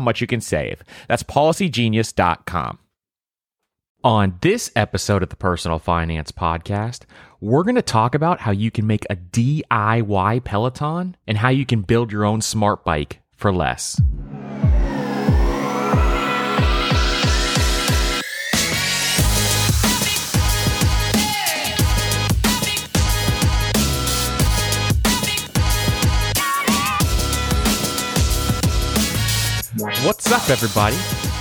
much you can save. That's policygenius.com. On this episode of the Personal Finance Podcast, we're going to talk about how you can make a DIY Peloton and how you can build your own smart bike for less. What's up, everybody,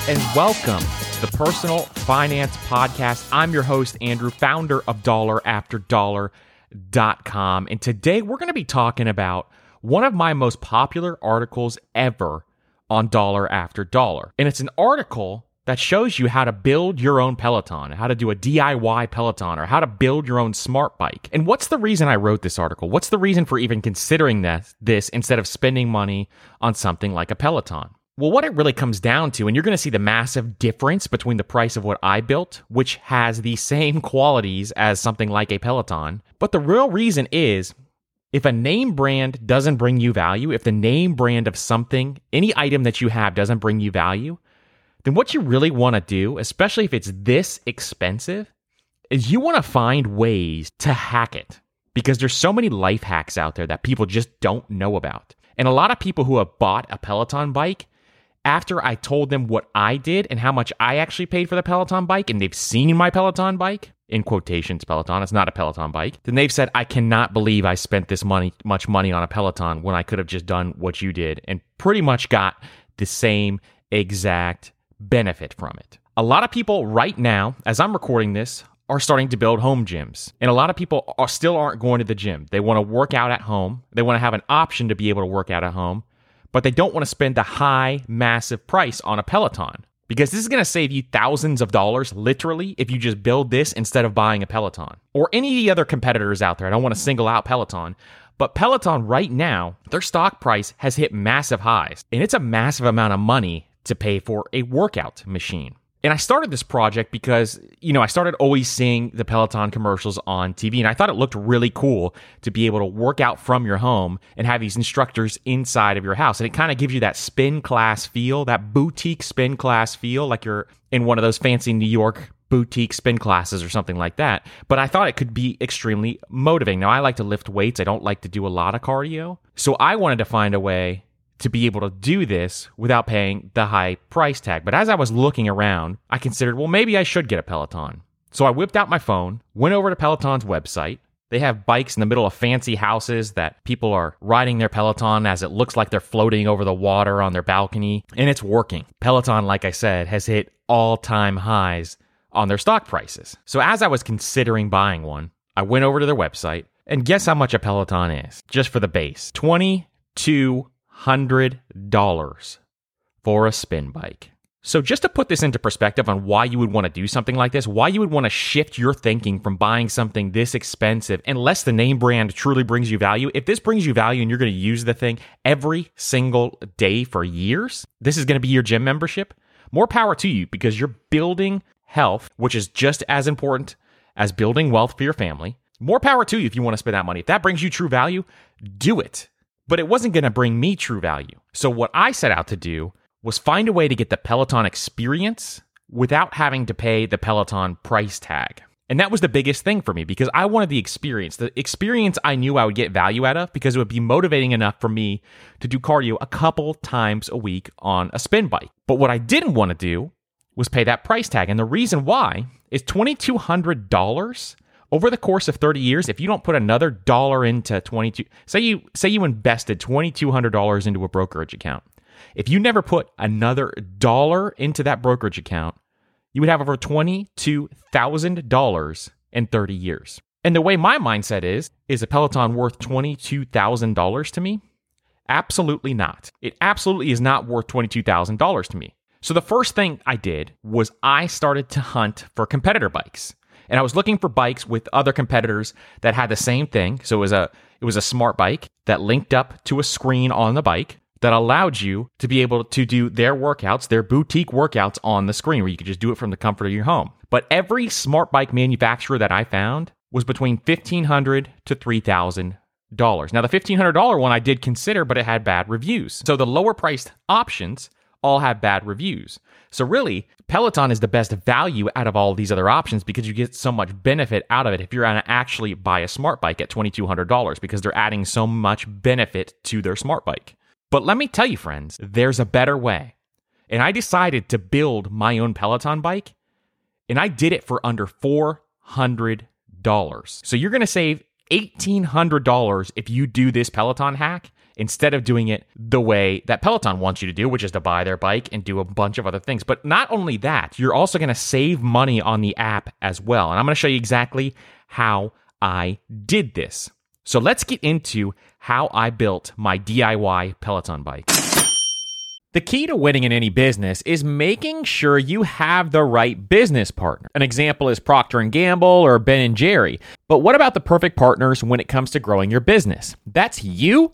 and welcome to the Personal Finance Podcast. I'm your host, Andrew, founder of DollarAfterDollar.com. And today we're going to be talking about one of my most popular articles ever on Dollar After Dollar. And it's an article that shows you how to build your own Peloton, how to do a DIY Peloton, or how to build your own smart bike. And what's the reason I wrote this article? What's the reason for even considering that, this instead of spending money on something like a Peloton? Well, what it really comes down to, and you're going to see the massive difference between the price of what I built, which has the same qualities as something like a Peloton. But the real reason is if a name brand doesn't bring you value, if the name brand of something, any item that you have doesn't bring you value, then what you really want to do, especially if it's this expensive, is you want to find ways to hack it because there's so many life hacks out there that people just don't know about. And a lot of people who have bought a Peloton bike after I told them what I did and how much I actually paid for the Peloton bike, and they've seen my Peloton bike, in quotations, Peloton, it's not a Peloton bike, then they've said, I cannot believe I spent this money, much money on a Peloton when I could have just done what you did and pretty much got the same exact benefit from it. A lot of people right now, as I'm recording this, are starting to build home gyms. And a lot of people are, still aren't going to the gym. They want to work out at home. They want to have an option to be able to work out at home but they don't want to spend the high, massive price on a Peloton because this is going to save you thousands of dollars literally if you just build this instead of buying a Peloton or any of the other competitors out there. I don't want to single out Peloton, but Peloton right now, their stock price has hit massive highs, and it's a massive amount of money to pay for a workout machine. And I started this project because, you know, I started always seeing the Peloton commercials on TV and I thought it looked really cool to be able to work out from your home and have these instructors inside of your house. And it kind of gives you that spin class feel, that boutique spin class feel, like you're in one of those fancy New York boutique spin classes or something like that. But I thought it could be extremely motivating. Now, I like to lift weights, I don't like to do a lot of cardio. So I wanted to find a way to be able to do this without paying the high price tag. But as I was looking around, I considered, well, maybe I should get a Peloton. So I whipped out my phone, went over to Peloton's website, They have bikes in the middle of fancy houses that people are riding their Peloton as it looks like they're floating over the water on their balcony, and it's working. Peloton, like I said, has hit all time highs on their stock prices. So as I was considering buying one, I went over to their website and guess how much a Peloton is just for the base $2,200 for a spin bike. So, just to put this into perspective on why you would want to do something like this, why you would want to shift your thinking from buying something this expensive, unless the name brand truly brings you value. If this brings you value and you're going to use the thing every single day for years, this is going to be your gym membership. More power to you because you're building health, which is just as important as building wealth for your family. More power to you if you want to spend that money. If that brings you true value, do it. But it wasn't going to bring me true value. So, what I set out to do was find a way to get the Peloton experience without having to pay the Peloton price tag. And that was the biggest thing for me because I wanted the experience. The experience I knew I would get value out of because it would be motivating enough for me to do cardio a couple times a week on a spin bike. But what I didn't want to do was pay that price tag. And the reason why is $2200 over the course of 30 years if you don't put another dollar into 22 say you say you invested $2200 into a brokerage account if you never put another dollar into that brokerage account, you would have over $22,000 in 30 years. And the way my mindset is, is a Peloton worth $22,000 to me? Absolutely not. It absolutely is not worth $22,000 to me. So the first thing I did was I started to hunt for competitor bikes. And I was looking for bikes with other competitors that had the same thing. So it was a it was a smart bike that linked up to a screen on the bike that allowed you to be able to do their workouts, their boutique workouts on the screen where you could just do it from the comfort of your home. But every smart bike manufacturer that I found was between 1,500 to $3,000. Now, the $1,500 one I did consider, but it had bad reviews. So the lower priced options all have bad reviews. So really, Peloton is the best value out of all of these other options because you get so much benefit out of it if you're going to actually buy a smart bike at $2,200 because they're adding so much benefit to their smart bike. But let me tell you, friends, there's a better way. And I decided to build my own Peloton bike, and I did it for under $400. So you're going to save $1,800 if you do this Peloton hack instead of doing it the way that Peloton wants you to do, which is to buy their bike and do a bunch of other things. But not only that, you're also going to save money on the app as well. And I'm going to show you exactly how I did this. So let's get into how I built my DIY Peloton bike. The key to winning in any business is making sure you have the right business partner. An example is Procter and Gamble or Ben and Jerry. But what about the perfect partners when it comes to growing your business? That's you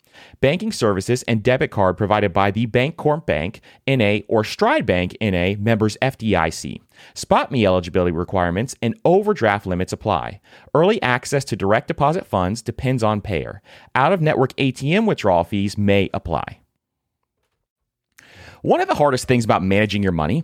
Banking services and debit card provided by the Bancorp Bank, NA, or Stride Bank, NA, members FDIC. SpotMe eligibility requirements and overdraft limits apply. Early access to direct deposit funds depends on payer. Out of network ATM withdrawal fees may apply. One of the hardest things about managing your money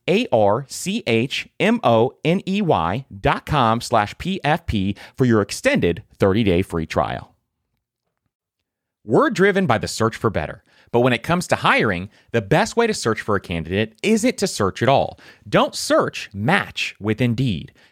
A R C H M O N E Y dot com slash PFP for your extended 30 day free trial. We're driven by the search for better. But when it comes to hiring, the best way to search for a candidate isn't to search at all. Don't search, match with Indeed.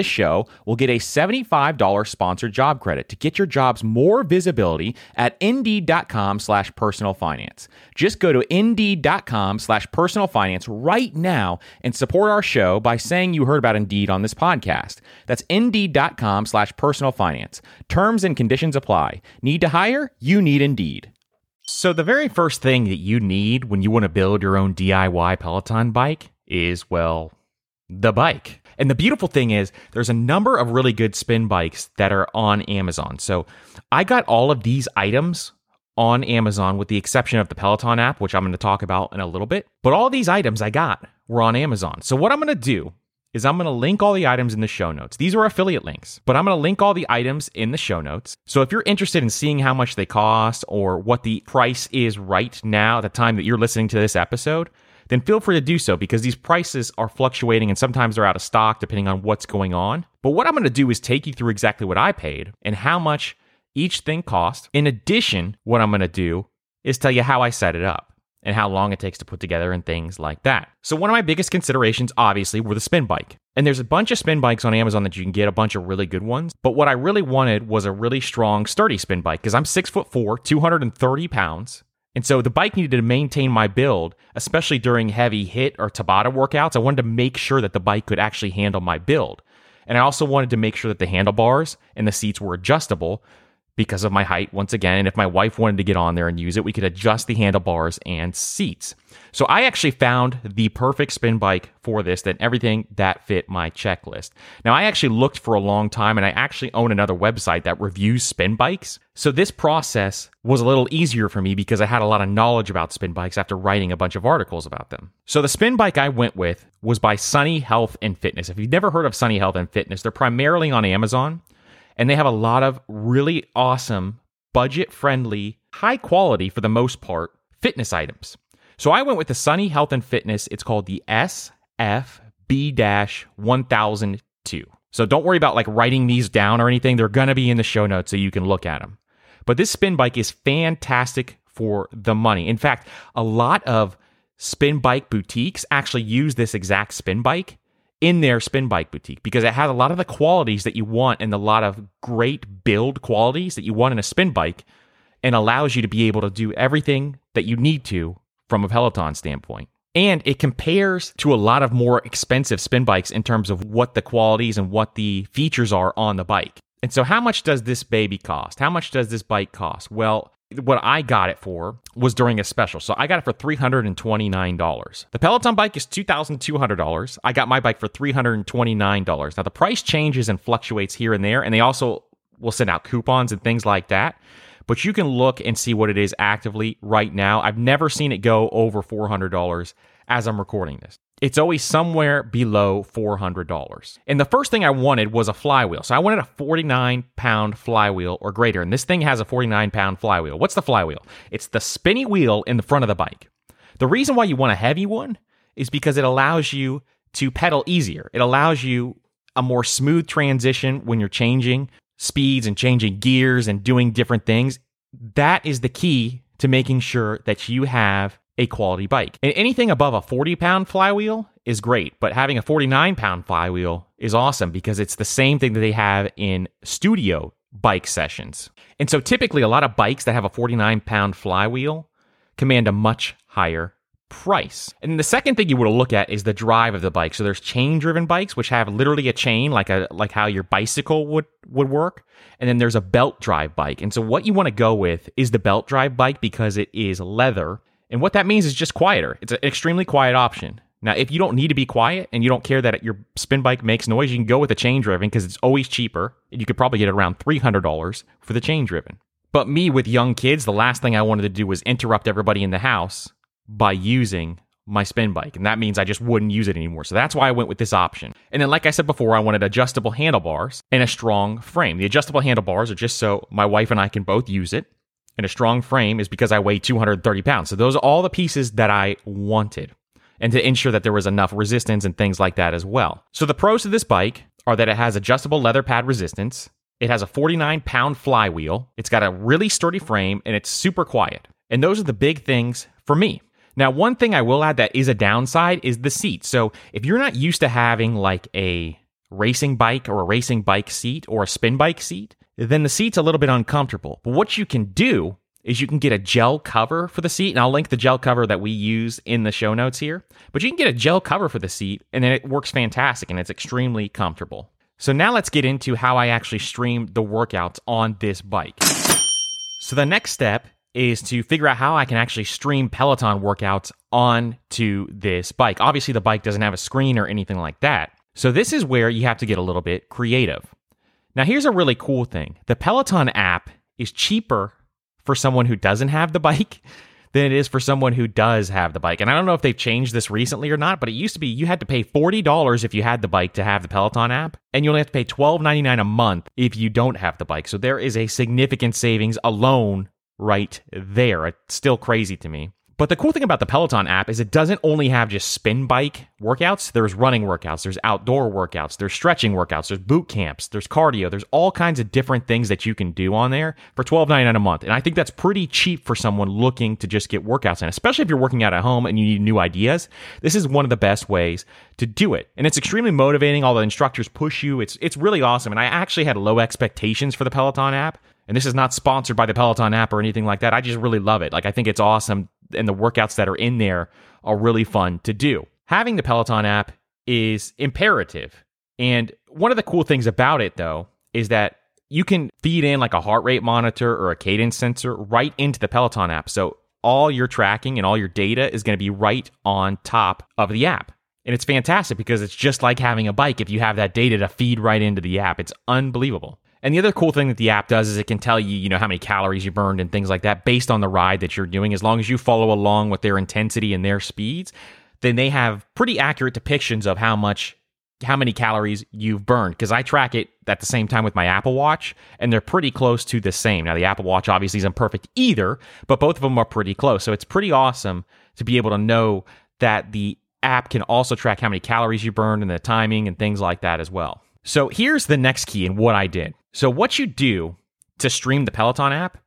this show will get a $75 sponsored job credit to get your jobs more visibility at indeed.com slash personal finance. Just go to indeed.com slash personal finance right now and support our show by saying you heard about Indeed on this podcast. That's indeed.com slash personal finance. Terms and conditions apply. Need to hire? You need Indeed. So, the very first thing that you need when you want to build your own DIY Peloton bike is, well, the bike. And the beautiful thing is, there's a number of really good spin bikes that are on Amazon. So I got all of these items on Amazon with the exception of the Peloton app, which I'm going to talk about in a little bit. But all these items I got were on Amazon. So what I'm going to do is I'm going to link all the items in the show notes. These are affiliate links, but I'm going to link all the items in the show notes. So if you're interested in seeing how much they cost or what the price is right now at the time that you're listening to this episode, then feel free to do so because these prices are fluctuating and sometimes they're out of stock depending on what's going on. But what I'm going to do is take you through exactly what I paid and how much each thing cost. In addition, what I'm going to do is tell you how I set it up and how long it takes to put together and things like that. So one of my biggest considerations obviously were the spin bike. And there's a bunch of spin bikes on Amazon that you can get a bunch of really good ones. But what I really wanted was a really strong, sturdy spin bike because I'm six foot four, 230 pounds. And so the bike needed to maintain my build, especially during heavy HIIT or Tabata workouts. I wanted to make sure that the bike could actually handle my build. And I also wanted to make sure that the handlebars and the seats were adjustable because of my height once again. And if my wife wanted to get on there and use it, we could adjust the handlebars and seats. So I actually found the perfect spin bike for this, then everything that fit my checklist. Now I actually looked for a long time and I actually own another website that reviews spin bikes. So this process was a little easier for me because I had a lot of knowledge about spin bikes after writing a bunch of articles about them. So the spin bike I went with was by Sunny Health and Fitness. If you've never heard of Sunny Health and Fitness, they're primarily on Amazon and they have a lot of really awesome, budget friendly, high quality for the most part fitness items. So I went with the Sunny Health and Fitness. It's called the SFB 1002. So don't worry about like writing these down or anything. They're going to be in the show notes so you can look at them. But this spin bike is fantastic for the money. In fact, a lot of spin bike boutiques actually use this exact spin bike in their spin bike boutique because it has a lot of the qualities that you want and a lot of great build qualities that you want in a spin bike and allows you to be able to do everything that you need to from a Peloton standpoint. And it compares to a lot of more expensive spin bikes in terms of what the qualities and what the features are on the bike. And so, how much does this baby cost? How much does this bike cost? Well, what I got it for was during a special. So I got it for $329. The Peloton bike is $2,200. I got my bike for $329. Now the price changes and fluctuates here and there, and they also will send out coupons and things like that. But you can look and see what it is actively right now. I've never seen it go over $400 as I'm recording this. it's always somewhere below $400. And the first thing I wanted was a flywheel. So I wanted a 49 pound flywheel or greater. And this thing has a 49 pound flywheel. What's the flywheel? It's the spinny wheel in the front of the bike. The reason why you want a heavy one is because it allows you to pedal easier. It allows you a more smooth transition when you're changing speeds and changing gears and doing different things. That is the key to making sure that you have a quality bike. And anything above a 40 pound flywheel is great, but having a 49 pound flywheel is awesome because it's the same thing that they have in studio bike sessions. And so typically, a lot of bikes that have a 49 pound flywheel command a much higher price. And the second thing you want to look at is the drive of the bike. So there's chain driven bikes which have literally a chain like a like how your bicycle would would work. And then there's a belt drive bike. And so what you want to go with is the belt drive bike because it is leather. And what that means is just quieter. It's an extremely quiet option. Now, if you don't need to be quiet and you don't care that your spin bike makes noise, you can go with a chain driven because it's always cheaper. And you could probably get around $300 for the chain driven. But me with young kids, the last thing I wanted to do was interrupt everybody in the house by using my spin bike. And that means I just wouldn't use it anymore. So that's why I went with this option. And then, like I said before, I wanted adjustable handlebars and a strong frame. The adjustable handlebars are just so my wife and I can both use it. And a strong frame is because I weigh 230 pounds. So those are all the pieces that I wanted. And to ensure that there was enough resistance and things like that as well. So the pros of this bike are that it has adjustable leather pad resistance. It has a 49 pound flywheel. It's got a really sturdy frame and it's super quiet. And those are the big things for me. Now, one thing I will add that is a downside is the seat. So if you're not used to having like a racing bike or a racing bike seat or a spin bike seat, then the seat's a little bit uncomfortable. But what you can do is you can get a gel cover for the seat, and I'll link the gel cover that we use in the show notes here. But you can get a gel cover for the seat, and then it works fantastic and it's extremely comfortable. So now let's get into how I actually stream the workouts on this bike. So the next step is to figure out how I can actually stream Peloton workouts onto this bike. Obviously, the bike doesn't have a screen or anything like that. So, this is where you have to get a little bit creative. Now, here's a really cool thing the Peloton app is cheaper for someone who doesn't have the bike than it is for someone who does have the bike. And I don't know if they've changed this recently or not, but it used to be you had to pay $40 if you had the bike to have the Peloton app, and you only have to pay $12.99 a month if you don't have the bike. So there is a significant savings alone right there. It's still crazy to me. But the cool thing about the Peloton app is it doesn't only have just spin bike workouts. There's running workouts, there's outdoor workouts, there's stretching workouts, there's boot camps, there's cardio, there's all kinds of different things that you can do on there for $12.99 a month. And I think that's pretty cheap for someone looking to just get workouts in, especially if you're working out at home and you need new ideas. This is one of the best ways to do it. And it's extremely motivating. All the instructors push you. It's it's really awesome. And I actually had low expectations for the Peloton app and this is not sponsored by the Peloton app or anything like that. I just really love it. Like, I think it's awesome. And the workouts that are in there are really fun to do. Having the Peloton app is imperative. And one of the cool things about it, though, is that you can feed in like a heart rate monitor or a cadence sensor right into the Peloton app. So all your tracking and all your data is going to be right on top of the app. And it's fantastic because it's just like having a bike if you have that data to feed right into the app. It's unbelievable. And the other cool thing that the app does is it can tell you, you know, how many calories you burned and things like that based on the ride that you're doing. As long as you follow along with their intensity and their speeds, then they have pretty accurate depictions of how much how many calories you've burned because I track it at the same time with my Apple Watch and they're pretty close to the same. Now the Apple Watch obviously isn't perfect either, but both of them are pretty close. So it's pretty awesome to be able to know that the app can also track how many calories you burned and the timing and things like that as well. So here's the next key in what I did. So what you do to stream the Peloton app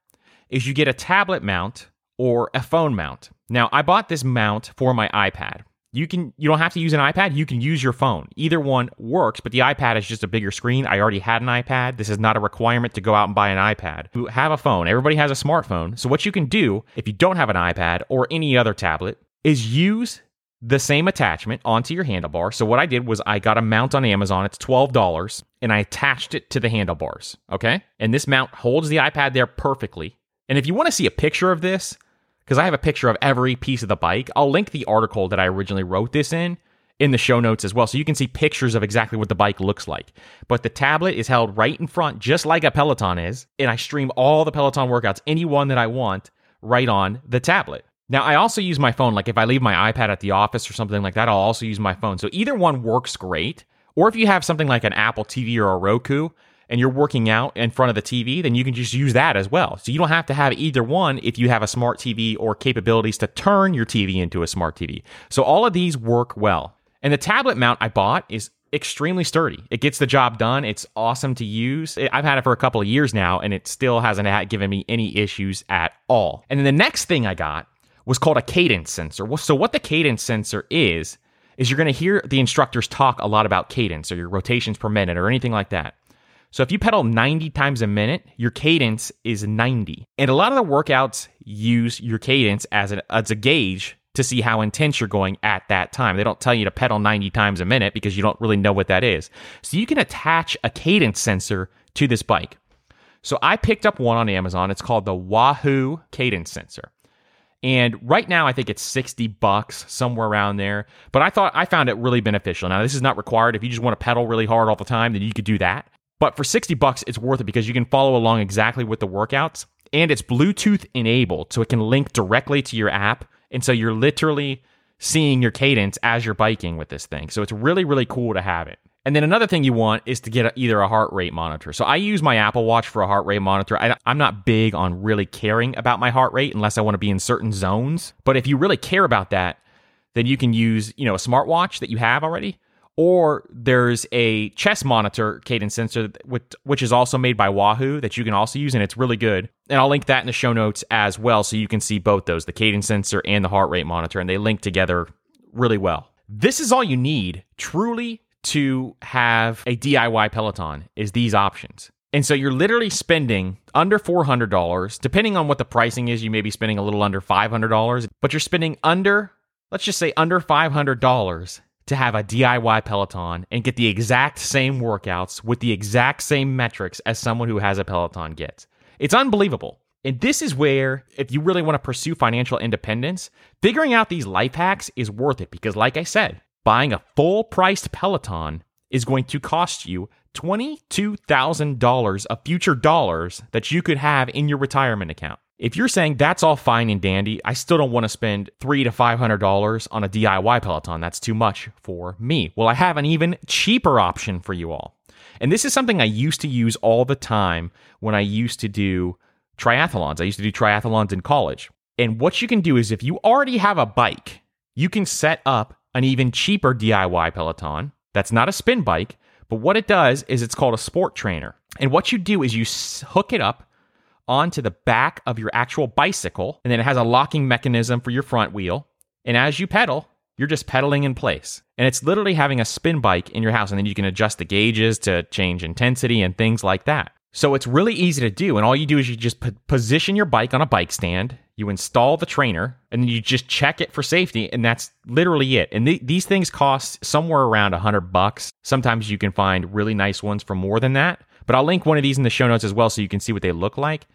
is you get a tablet mount or a phone mount. Now, I bought this mount for my iPad. You can you don't have to use an iPad, you can use your phone. Either one works, but the iPad is just a bigger screen. I already had an iPad. This is not a requirement to go out and buy an iPad. You have a phone. Everybody has a smartphone. So what you can do if you don't have an iPad or any other tablet is use the same attachment onto your handlebar. So what I did was I got a mount on Amazon. It's $12 and I attached it to the handlebars. Okay. And this mount holds the iPad there perfectly. And if you want to see a picture of this, because I have a picture of every piece of the bike, I'll link the article that I originally wrote this in in the show notes as well. So you can see pictures of exactly what the bike looks like. But the tablet is held right in front, just like a Peloton is. And I stream all the Peloton workouts, any one that I want, right on the tablet. Now, I also use my phone. Like if I leave my iPad at the office or something like that, I'll also use my phone. So either one works great. Or if you have something like an Apple TV or a Roku and you're working out in front of the TV, then you can just use that as well. So you don't have to have either one if you have a smart TV or capabilities to turn your TV into a smart TV. So all of these work well. And the tablet mount I bought is extremely sturdy. It gets the job done. It's awesome to use. I've had it for a couple of years now and it still hasn't given me any issues at all. And then the next thing I got was called a cadence sensor. So what the cadence sensor is is you're going to hear the instructors talk a lot about cadence or your rotations per minute or anything like that. So if you pedal 90 times a minute, your cadence is 90. And a lot of the workouts use your cadence as, an, as a gauge to see how intense you're going at that time. They don't tell you to pedal 90 times a minute because you don't really know what that is. So you can attach a cadence sensor to this bike. So I picked up one on Amazon. It's called the Wahoo Cadence Sensor. And right now, I think it's 60 bucks, somewhere around there. But I thought I found it really beneficial. Now, this is not required. If you just want to pedal really hard all the time, then you could do that. But for 60 bucks, it's worth it because you can follow along exactly with the workouts. And it's Bluetooth enabled, so it can link directly to your app. And so you're literally seeing your cadence as you're biking with this thing. So it's really, really cool to have it. And then another thing you want is to get a, either a heart rate monitor. So I use my Apple Watch for a heart rate monitor. I, am not big on really caring about my heart rate unless I want to be in certain zones. But if you really care about that, then you can use, you know, a smartwatch that you have already. Or there's a chest monitor cadence sensor, which is also made by Wahoo that you can also use, and it's really good. And I'll link that in the show notes as well, so you can see both those the cadence sensor and the heart rate monitor, and they link together really well. This is all you need, truly to have a DIY Peloton is these options. And so you're literally spending under $400. Depending on what the pricing is, you may be spending a little under $500, but you're spending under, let's just say under $500 to have a DIY Peloton and get the exact same workouts with the exact same metrics as someone who has a Peloton gets. It's unbelievable. And this is where, if you really want to pursue financial independence, figuring out these life hacks is worth it because, like I said, buying a full priced Peloton is going to cost you $22,000 of future dollars that you could have in your retirement account. If you're saying that's all fine and dandy, I still don't want to spend three to five hundred dollars on a DIY Peloton. That's too much for me. Well, I have an even cheaper option for you all. And this is something I used to use all the time when I used to do triathlons. I used to do triathlons in college. And what you can do is if you already have a bike, you can set up an even cheaper DIY Peloton. That's not a spin bike, but what it does is it's called a sport trainer. And what you do is you hook it up onto the back of your actual bicycle, and then it has a locking mechanism for your front wheel. And as you pedal, you're just pedaling in place. And it's literally having a spin bike in your house, and then you can adjust the gauges to change intensity and things like that. So it's really easy to do. And all you do is you just p- position your bike on a bike stand, you install the trainer, and you just check it for safety. And that's literally it. And th- these things cost somewhere around a hundred bucks. Sometimes you can find really nice ones for more than that. But I'll link one of these in the show notes as well so you can see what they look like.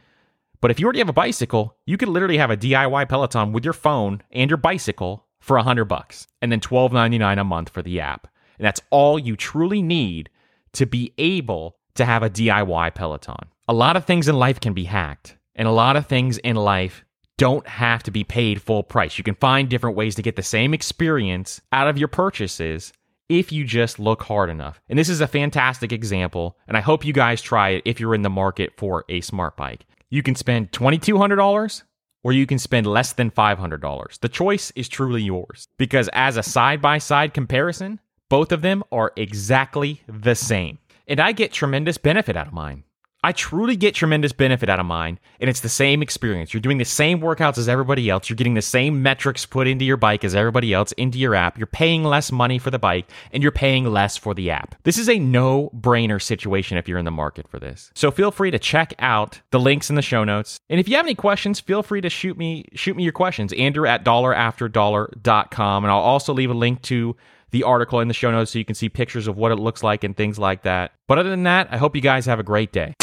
But if you already have a bicycle, you could literally have a DIY Peloton with your phone and your bicycle for a hundred bucks, and then twelve ninety nine a month for the app. And that's all you truly need to be able to have a DIY Peloton. A lot of things in life can be hacked, and a lot of things in life don't have to be paid full price. You can find different ways to get the same experience out of your purchases if you just look hard enough. And this is a fantastic example, and I hope you guys try it if you're in the market for a smart bike. You can spend $2,200 or you can spend less than $500. The choice is truly yours because, as a side by side comparison, both of them are exactly the same and I get tremendous benefit out of mine. I truly get tremendous benefit out of mine, and it's the same experience. You're doing the same workouts as everybody else. You're getting the same metrics put into your bike as everybody else into your app. You're paying less money for the bike, and you're paying less for the app. This is a no brainer situation if you're in the market for this. So feel free to check out the links in the show notes. And if you have any questions, feel free to shoot me shoot me your questions. Andrew at dollarafterdollar.com. And I'll also leave a link to the article in the show notes so you can see pictures of what it looks like and things like that. But other than that, I hope you guys have a great day.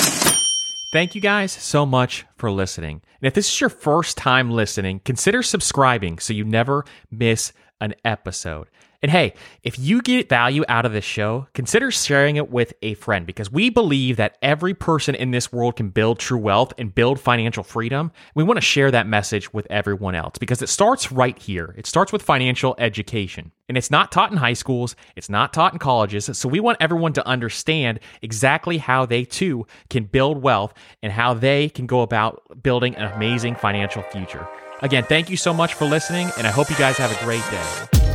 Thank you guys so much for listening. And if this is your first time listening, consider subscribing so you never miss an episode. And hey, if you get value out of this show, consider sharing it with a friend because we believe that every person in this world can build true wealth and build financial freedom. We want to share that message with everyone else because it starts right here. It starts with financial education. And it's not taught in high schools, it's not taught in colleges. So we want everyone to understand exactly how they too can build wealth and how they can go about building an amazing financial future. Again, thank you so much for listening, and I hope you guys have a great day.